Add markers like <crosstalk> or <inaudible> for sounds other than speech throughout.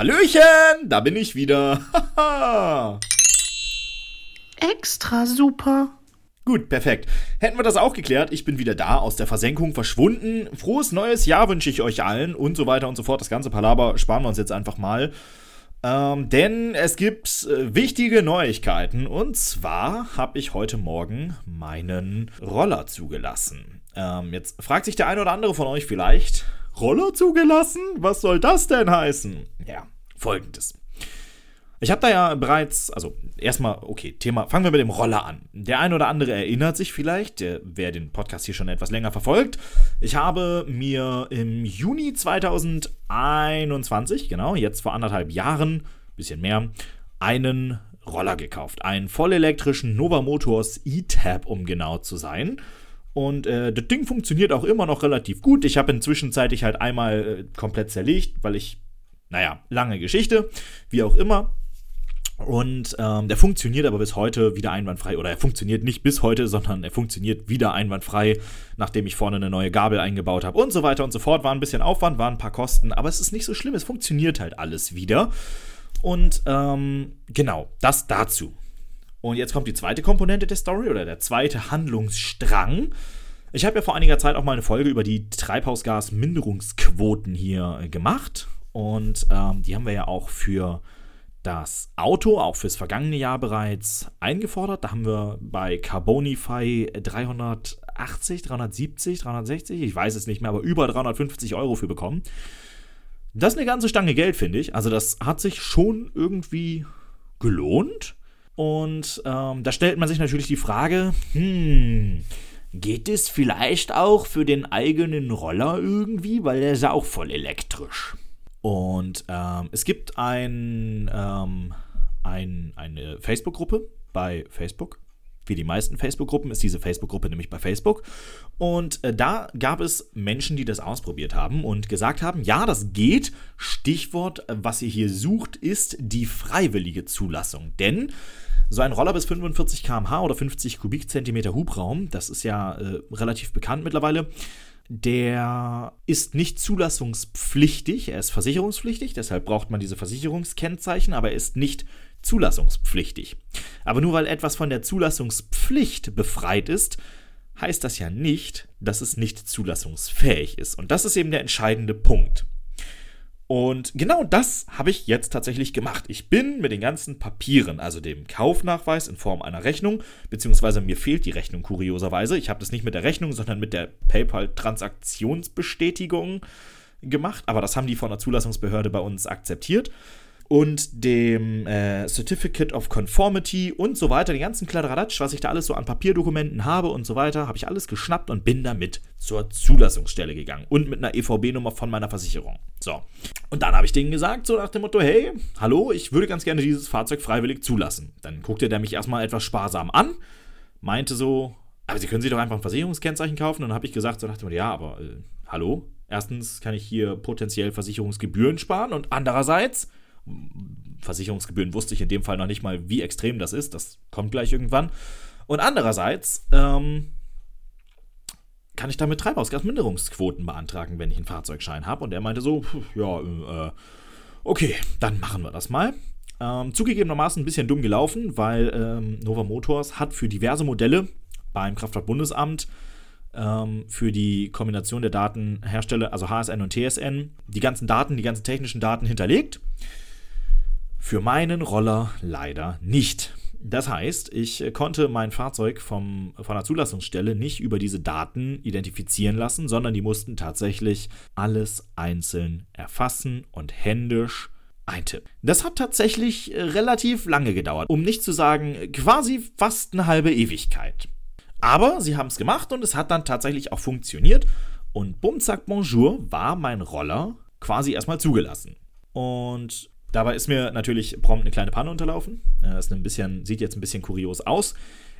Hallöchen, da bin ich wieder. <laughs> Extra super. Gut, perfekt. Hätten wir das auch geklärt, ich bin wieder da, aus der Versenkung verschwunden. Frohes neues Jahr wünsche ich euch allen und so weiter und so fort. Das ganze Palaber sparen wir uns jetzt einfach mal. Ähm, denn es gibt äh, wichtige Neuigkeiten. Und zwar habe ich heute Morgen meinen Roller zugelassen. Ähm, jetzt fragt sich der eine oder andere von euch vielleicht, Roller zugelassen? Was soll das denn heißen? Ja, folgendes. Ich habe da ja bereits, also erstmal, okay, Thema, fangen wir mit dem Roller an. Der eine oder andere erinnert sich vielleicht, der, wer den Podcast hier schon etwas länger verfolgt. Ich habe mir im Juni 2021, genau, jetzt vor anderthalb Jahren, bisschen mehr, einen Roller gekauft. Einen vollelektrischen Nova Motors E-Tab, um genau zu sein. Und äh, das Ding funktioniert auch immer noch relativ gut. Ich habe inzwischen halt einmal äh, komplett zerlegt, weil ich, naja, lange Geschichte, wie auch immer. Und ähm, der funktioniert aber bis heute wieder einwandfrei. Oder er funktioniert nicht bis heute, sondern er funktioniert wieder einwandfrei, nachdem ich vorne eine neue Gabel eingebaut habe und so weiter und so fort. War ein bisschen Aufwand, waren ein paar Kosten, aber es ist nicht so schlimm. Es funktioniert halt alles wieder. Und ähm, genau, das dazu. Und jetzt kommt die zweite Komponente der Story oder der zweite Handlungsstrang. Ich habe ja vor einiger Zeit auch mal eine Folge über die Treibhausgasminderungsquoten hier gemacht. Und ähm, die haben wir ja auch für das Auto auch fürs vergangene Jahr bereits eingefordert. Da haben wir bei Carbonify 380, 370, 360, ich weiß es nicht mehr, aber über 350 Euro für bekommen. Das ist eine ganze Stange Geld, finde ich. Also das hat sich schon irgendwie gelohnt. Und ähm, da stellt man sich natürlich die Frage, hm, geht es vielleicht auch für den eigenen Roller irgendwie, weil der ist ja auch voll elektrisch. Und ähm, es gibt ein, ähm, ein, eine Facebook-Gruppe bei Facebook. Wie die meisten Facebook-Gruppen ist diese Facebook-Gruppe nämlich bei Facebook. Und äh, da gab es Menschen, die das ausprobiert haben und gesagt haben, ja, das geht. Stichwort, was ihr hier sucht, ist die freiwillige Zulassung. Denn so ein Roller bis 45 km/h oder 50 Kubikzentimeter Hubraum, das ist ja äh, relativ bekannt mittlerweile, der ist nicht zulassungspflichtig, er ist versicherungspflichtig, deshalb braucht man diese Versicherungskennzeichen, aber er ist nicht zulassungspflichtig. Aber nur weil etwas von der Zulassungspflicht befreit ist, heißt das ja nicht, dass es nicht zulassungsfähig ist. Und das ist eben der entscheidende Punkt. Und genau das habe ich jetzt tatsächlich gemacht. Ich bin mit den ganzen Papieren, also dem Kaufnachweis in Form einer Rechnung, beziehungsweise mir fehlt die Rechnung kurioserweise. Ich habe das nicht mit der Rechnung, sondern mit der PayPal-Transaktionsbestätigung gemacht. Aber das haben die von der Zulassungsbehörde bei uns akzeptiert und dem äh, Certificate of Conformity und so weiter, den ganzen Kladderadatsch, was ich da alles so an Papierdokumenten habe und so weiter, habe ich alles geschnappt und bin damit zur Zulassungsstelle gegangen und mit einer EVB-Nummer von meiner Versicherung. So. Und dann habe ich denen gesagt, so nach dem Motto, hey, hallo, ich würde ganz gerne dieses Fahrzeug freiwillig zulassen. Dann guckte der mich erstmal etwas sparsam an, meinte so, aber Sie können sich doch einfach ein Versicherungskennzeichen kaufen. Und dann habe ich gesagt, so nach dem Motto, ja, aber äh, hallo, erstens kann ich hier potenziell Versicherungsgebühren sparen und andererseits Versicherungsgebühren wusste ich in dem Fall noch nicht mal, wie extrem das ist. Das kommt gleich irgendwann. Und andererseits ähm, kann ich damit Treibhausgasminderungsquoten beantragen, wenn ich einen Fahrzeugschein habe. Und er meinte so, ja, äh, okay, dann machen wir das mal. Ähm, zugegebenermaßen ein bisschen dumm gelaufen, weil ähm, Nova Motors hat für diverse Modelle beim Kraftfahrtbundesamt ähm, für die Kombination der Datenhersteller, also HSN und TSN, die ganzen Daten, die ganzen technischen Daten hinterlegt. Für meinen Roller leider nicht. Das heißt, ich konnte mein Fahrzeug vom, von der Zulassungsstelle nicht über diese Daten identifizieren lassen, sondern die mussten tatsächlich alles einzeln erfassen und händisch eintippen. Das hat tatsächlich relativ lange gedauert, um nicht zu sagen quasi fast eine halbe Ewigkeit. Aber sie haben es gemacht und es hat dann tatsächlich auch funktioniert. Und zack, bonjour war mein Roller quasi erstmal zugelassen. Und Dabei ist mir natürlich prompt eine kleine Panne unterlaufen. Das ist ein bisschen, sieht jetzt ein bisschen kurios aus.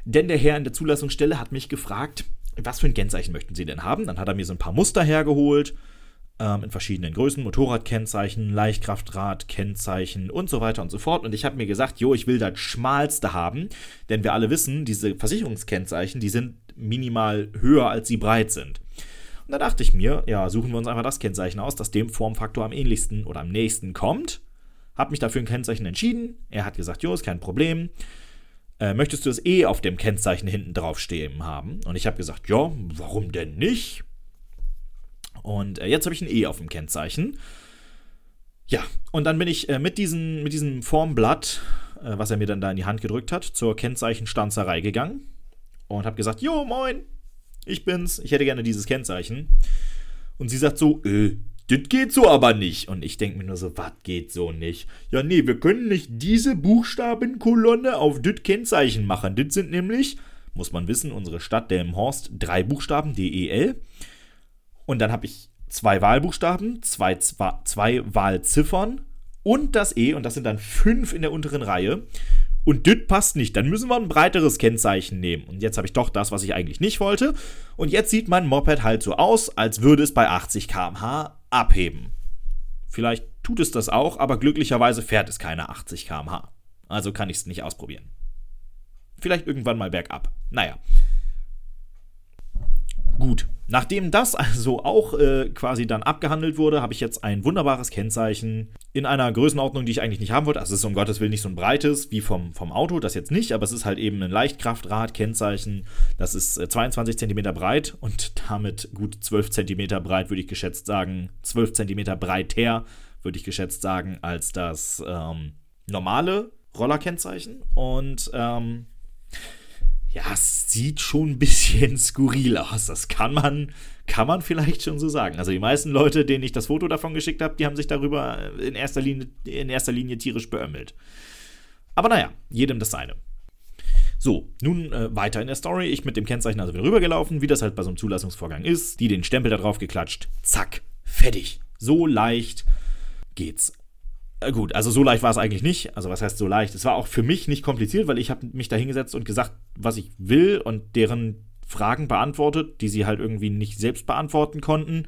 Denn der Herr in der Zulassungsstelle hat mich gefragt, was für ein Kennzeichen möchten Sie denn haben? Dann hat er mir so ein paar Muster hergeholt, ähm, in verschiedenen Größen, Motorradkennzeichen, Leichtkraftrad-Kennzeichen und so weiter und so fort. Und ich habe mir gesagt, jo, ich will das schmalste haben, denn wir alle wissen, diese Versicherungskennzeichen, die sind minimal höher, als sie breit sind. Und da dachte ich mir, ja, suchen wir uns einfach das Kennzeichen aus, das dem Formfaktor am ähnlichsten oder am nächsten kommt Hab mich dafür ein Kennzeichen entschieden. Er hat gesagt, jo, ist kein Problem. Äh, möchtest du das E auf dem Kennzeichen hinten drauf stehen haben? Und ich habe gesagt, ja, warum denn nicht? Und äh, jetzt habe ich ein E auf dem Kennzeichen. Ja, und dann bin ich äh, mit, diesen, mit diesem Formblatt, äh, was er mir dann da in die Hand gedrückt hat, zur Kennzeichenstanzerei gegangen und habe gesagt, jo, moin, ich bin's, ich hätte gerne dieses Kennzeichen. Und sie sagt so, äh, das geht so aber nicht. Und ich denke mir nur so, was geht so nicht? Ja, nee, wir können nicht diese Buchstabenkolonne auf das Kennzeichen machen. Das sind nämlich, muss man wissen, unsere Stadt Delmenhorst, drei Buchstaben, D-E-L. Und dann habe ich zwei Wahlbuchstaben, zwei, zwei, zwei Wahlziffern und das E. Und das sind dann fünf in der unteren Reihe. Und das passt nicht. Dann müssen wir ein breiteres Kennzeichen nehmen. Und jetzt habe ich doch das, was ich eigentlich nicht wollte. Und jetzt sieht mein Moped halt so aus, als würde es bei 80 km/h abheben. Vielleicht tut es das auch, aber glücklicherweise fährt es keine 80 km/h. Also kann ich es nicht ausprobieren. Vielleicht irgendwann mal bergab. Naja. Gut, nachdem das also auch äh, quasi dann abgehandelt wurde, habe ich jetzt ein wunderbares Kennzeichen in einer Größenordnung, die ich eigentlich nicht haben wollte. Also es ist um Gottes Willen nicht so ein breites wie vom, vom Auto, das jetzt nicht, aber es ist halt eben ein Leichtkraftrad-Kennzeichen. Das ist äh, 22 cm breit und damit gut 12 cm breit, würde ich geschätzt sagen. 12 cm breiter, würde ich geschätzt sagen, als das ähm, normale Rollerkennzeichen. Und ähm, ja, es sieht schon ein bisschen <laughs> skurril aus. Das kann man, kann man vielleicht schon so sagen. Also die meisten Leute, denen ich das Foto davon geschickt habe, die haben sich darüber in erster Linie, in erster Linie tierisch beömmelt. Aber naja, jedem das seine. So, nun äh, weiter in der Story. Ich mit dem Kennzeichen also wieder rübergelaufen, wie das halt bei so einem Zulassungsvorgang ist. Die den Stempel da drauf geklatscht. Zack, fertig. So leicht geht's. Äh, gut, also so leicht war es eigentlich nicht. Also was heißt so leicht? Es war auch für mich nicht kompliziert, weil ich habe mich da hingesetzt und gesagt, was ich will und deren Fragen beantwortet, die sie halt irgendwie nicht selbst beantworten konnten.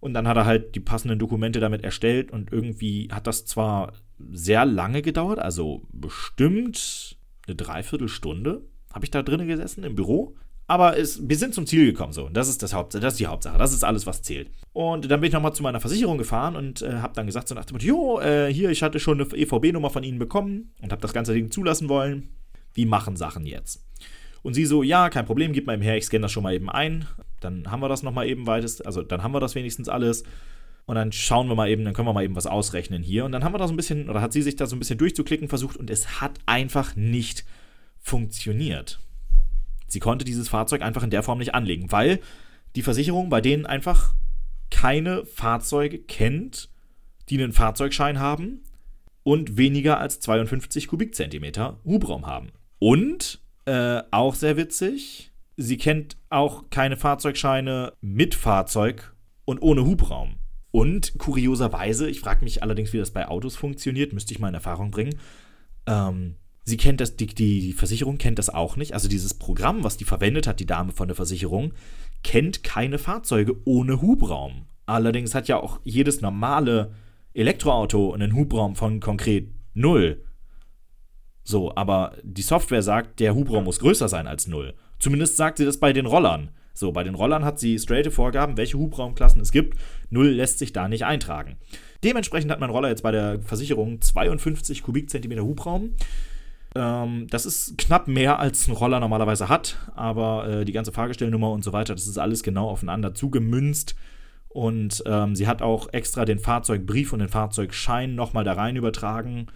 Und dann hat er halt die passenden Dokumente damit erstellt und irgendwie hat das zwar sehr lange gedauert, also bestimmt eine Dreiviertelstunde habe ich da drinnen gesessen im Büro. Aber es, wir sind zum Ziel gekommen, so. Das ist, das, Haupt, das ist die Hauptsache. Das ist alles, was zählt. Und dann bin ich nochmal zu meiner Versicherung gefahren und äh, habe dann gesagt, so nach dem jo, äh, hier, ich hatte schon eine EVB-Nummer von Ihnen bekommen und habe das ganze Ding zulassen wollen. Wie machen Sachen jetzt? Und sie so, ja, kein Problem, gib mal eben her, ich scanne das schon mal eben ein. Dann haben wir das nochmal eben weitest, also dann haben wir das wenigstens alles. Und dann schauen wir mal eben, dann können wir mal eben was ausrechnen hier. Und dann haben wir da so ein bisschen, oder hat sie sich da so ein bisschen durchzuklicken versucht und es hat einfach nicht funktioniert. Sie konnte dieses Fahrzeug einfach in der Form nicht anlegen, weil die Versicherung bei denen einfach keine Fahrzeuge kennt, die einen Fahrzeugschein haben und weniger als 52 Kubikzentimeter Hubraum haben. Und, äh, auch sehr witzig, sie kennt auch keine Fahrzeugscheine mit Fahrzeug und ohne Hubraum. Und kurioserweise, ich frage mich allerdings, wie das bei Autos funktioniert, müsste ich mal in Erfahrung bringen. Ähm, Sie kennt das, die, die Versicherung kennt das auch nicht. Also dieses Programm, was die verwendet hat, die Dame von der Versicherung, kennt keine Fahrzeuge ohne Hubraum. Allerdings hat ja auch jedes normale Elektroauto einen Hubraum von konkret null. So, aber die Software sagt, der Hubraum muss größer sein als null. Zumindest sagt sie das bei den Rollern. So, bei den Rollern hat sie straighte Vorgaben, welche Hubraumklassen es gibt. Null lässt sich da nicht eintragen. Dementsprechend hat mein Roller jetzt bei der Versicherung 52 Kubikzentimeter Hubraum. Ähm, das ist knapp mehr als ein Roller normalerweise hat, aber äh, die ganze Fahrgestellnummer und so weiter, das ist alles genau aufeinander zugemünzt. Und ähm, sie hat auch extra den Fahrzeugbrief und den Fahrzeugschein nochmal da rein übertragen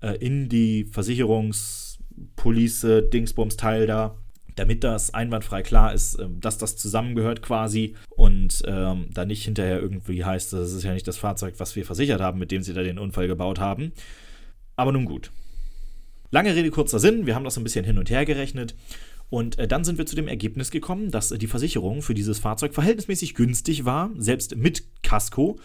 äh, in die Versicherungspolice, Dingsbums-Teil da, damit das einwandfrei klar ist, äh, dass das zusammengehört quasi und ähm, da nicht hinterher irgendwie heißt, das ist ja nicht das Fahrzeug, was wir versichert haben, mit dem sie da den Unfall gebaut haben. Aber nun gut. Lange Rede, kurzer Sinn, wir haben das ein bisschen hin und her gerechnet. Und äh, dann sind wir zu dem Ergebnis gekommen, dass äh, die Versicherung für dieses Fahrzeug verhältnismäßig günstig war. Selbst mit Casco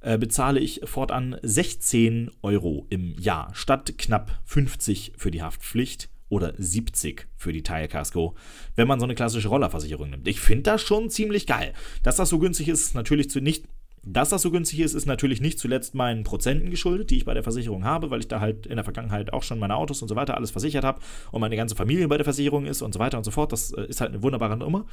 äh, bezahle ich fortan 16 Euro im Jahr statt knapp 50 für die Haftpflicht oder 70 für die Teilkasko, wenn man so eine klassische Rollerversicherung nimmt. Ich finde das schon ziemlich geil. Dass das so günstig ist, ist natürlich zu nicht dass das so günstig ist, ist natürlich nicht zuletzt meinen Prozenten geschuldet, die ich bei der Versicherung habe, weil ich da halt in der Vergangenheit auch schon meine Autos und so weiter alles versichert habe und meine ganze Familie bei der Versicherung ist und so weiter und so fort. Das äh, ist halt eine wunderbare Nummer.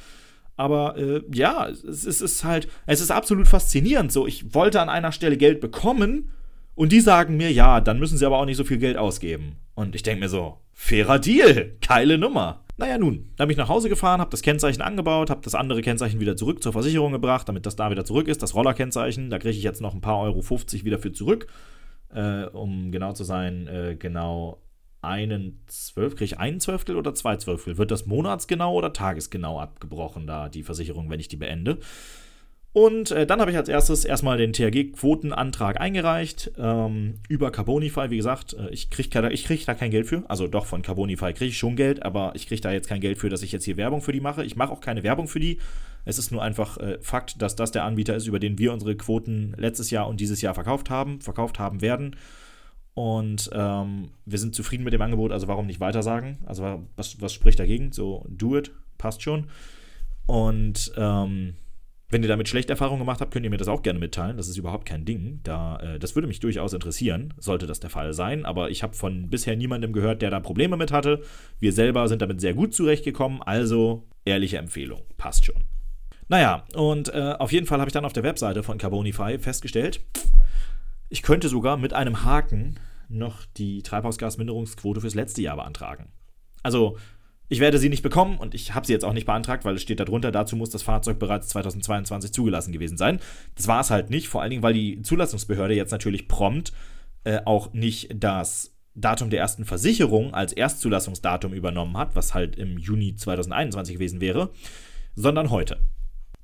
Aber äh, ja, es, es, ist halt, es ist absolut faszinierend. So, ich wollte an einer Stelle Geld bekommen Und die sagen mir, ja, dann müssen sie aber auch nicht so viel Geld ausgeben. Und ich denke mir so, fairer Deal, geile Nummer. Naja, nun, dann bin ich nach Hause gefahren, habe das Kennzeichen angebaut, habe das andere Kennzeichen wieder zurück zur Versicherung gebracht, damit das da wieder zurück ist, das Rollerkennzeichen. Da kriege ich jetzt noch ein paar Euro 50 wieder für zurück. Äh, um genau zu sein, äh, genau einen Zwölf, kriege ich ein Zwölftel oder zwei Zwölftel? Wird das monatsgenau oder tagesgenau abgebrochen, da die Versicherung, wenn ich die beende? Und äh, dann habe ich als erstes erstmal den THG-Quotenantrag eingereicht ähm, über Carbonify. Wie gesagt, äh, ich kriege krieg da kein Geld für. Also doch, von Carbonify kriege ich schon Geld, aber ich kriege da jetzt kein Geld für, dass ich jetzt hier Werbung für die mache. Ich mache auch keine Werbung für die. Es ist nur einfach äh, Fakt, dass das der Anbieter ist, über den wir unsere Quoten letztes Jahr und dieses Jahr verkauft haben, verkauft haben werden. Und ähm, wir sind zufrieden mit dem Angebot, also warum nicht weitersagen? Also was, was spricht dagegen? So, do it, passt schon. Und ähm, wenn ihr damit schlechte Erfahrungen gemacht habt, könnt ihr mir das auch gerne mitteilen. Das ist überhaupt kein Ding. Da, äh, das würde mich durchaus interessieren, sollte das der Fall sein. Aber ich habe von bisher niemandem gehört, der da Probleme mit hatte. Wir selber sind damit sehr gut zurechtgekommen. Also ehrliche Empfehlung. Passt schon. Naja, und äh, auf jeden Fall habe ich dann auf der Webseite von Carbonify festgestellt, ich könnte sogar mit einem Haken noch die Treibhausgasminderungsquote fürs letzte Jahr beantragen. Also, ich werde sie nicht bekommen und ich habe sie jetzt auch nicht beantragt, weil es steht darunter, dazu muss das Fahrzeug bereits 2022 zugelassen gewesen sein. Das war es halt nicht, vor allen Dingen, weil die Zulassungsbehörde jetzt natürlich prompt äh, auch nicht das Datum der ersten Versicherung als Erstzulassungsdatum übernommen hat, was halt im Juni 2021 gewesen wäre, sondern heute.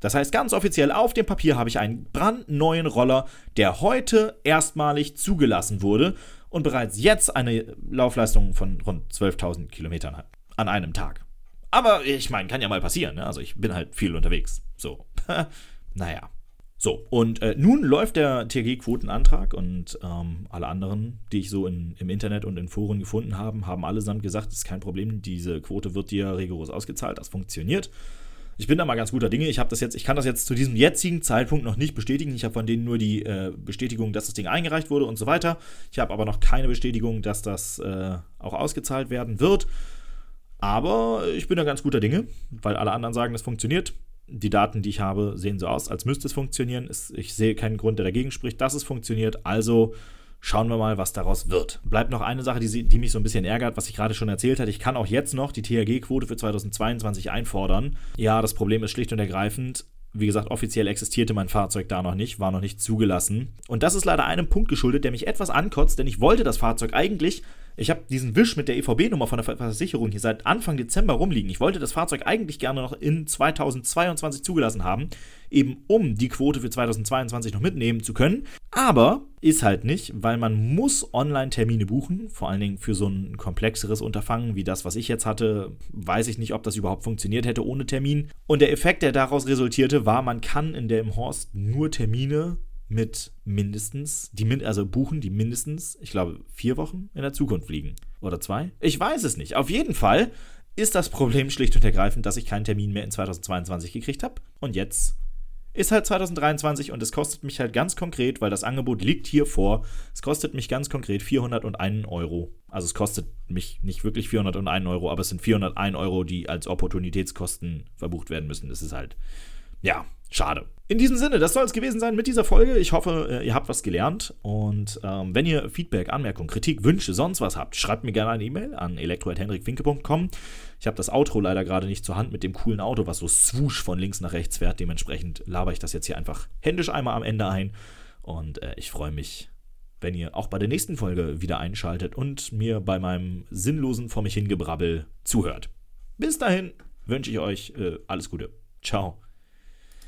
Das heißt, ganz offiziell auf dem Papier habe ich einen brandneuen Roller, der heute erstmalig zugelassen wurde und bereits jetzt eine Laufleistung von rund 12.000 Kilometern hat. An einem Tag. Aber ich meine, kann ja mal passieren. Ne? Also ich bin halt viel unterwegs. So. <laughs> naja. So, und äh, nun läuft der TG-Quotenantrag und ähm, alle anderen, die ich so in, im Internet und in Foren gefunden habe, haben allesamt gesagt, es ist kein Problem, diese Quote wird dir rigoros ausgezahlt, das funktioniert. Ich bin da mal ganz guter Dinge. Ich das jetzt, ich kann das jetzt zu diesem jetzigen Zeitpunkt noch nicht bestätigen. Ich habe von denen nur die äh, Bestätigung, dass das Ding eingereicht wurde und so weiter. Ich habe aber noch keine Bestätigung, dass das äh, auch ausgezahlt werden wird. Aber ich bin da ganz guter Dinge, weil alle anderen sagen, das funktioniert. Die Daten, die ich habe, sehen so aus, als müsste es funktionieren. Ich sehe keinen Grund, der dagegen spricht, dass es funktioniert. Also Schauen wir mal, was daraus wird. Bleibt noch eine Sache, die, die mich so ein bisschen ärgert, was ich gerade schon erzählt hatte. Ich kann auch jetzt noch die THG-Quote für 2022 einfordern. Ja, das Problem ist schlicht und ergreifend, wie gesagt, offiziell existierte mein Fahrzeug da noch nicht, war noch nicht zugelassen. Und das ist leider einem Punkt geschuldet, der mich etwas ankotzt, denn ich wollte das Fahrzeug eigentlich ich habe diesen Wisch mit der EVB-Nummer von der Versicherung hier seit Anfang Dezember rumliegen. Ich wollte das Fahrzeug eigentlich gerne noch in 2022 zugelassen haben, eben um die Quote für 2022 noch mitnehmen zu können. Aber ist halt nicht, weil man muss Online-Termine buchen, vor allen Dingen für so ein komplexeres Unterfangen wie das, was ich jetzt hatte, weiß ich nicht, ob das überhaupt funktioniert hätte ohne Termin. Und der Effekt, der daraus resultierte, war, man kann in der im Horst nur Termine mit mindestens, die, also buchen die mindestens, ich glaube, vier Wochen in der Zukunft fliegen. Oder zwei? Ich weiß es nicht. Auf jeden Fall ist das Problem schlicht und ergreifend, dass ich keinen Termin mehr in 2022 gekriegt habe. Und jetzt ist halt 2023 und es kostet mich halt ganz konkret, weil das Angebot liegt hier vor, es kostet mich ganz konkret 401 Euro. Also es kostet mich nicht wirklich 401 Euro, aber es sind 401 Euro, die als Opportunitätskosten verbucht werden müssen. Das ist halt, ja, schade. In diesem Sinne, das soll es gewesen sein mit dieser Folge. Ich hoffe, äh, ihr habt was gelernt. Und ähm, wenn ihr Feedback, Anmerkungen, Kritik, Wünsche, sonst was habt, schreibt mir gerne eine E-Mail an elektro.henrikfinke.com. Ich habe das Outro leider gerade nicht zur Hand mit dem coolen Auto, was so swoosh von links nach rechts fährt. Dementsprechend laber ich das jetzt hier einfach händisch einmal am Ende ein. Und äh, ich freue mich, wenn ihr auch bei der nächsten Folge wieder einschaltet und mir bei meinem sinnlosen vor mich hingebrabbel zuhört. Bis dahin wünsche ich euch äh, alles Gute. Ciao.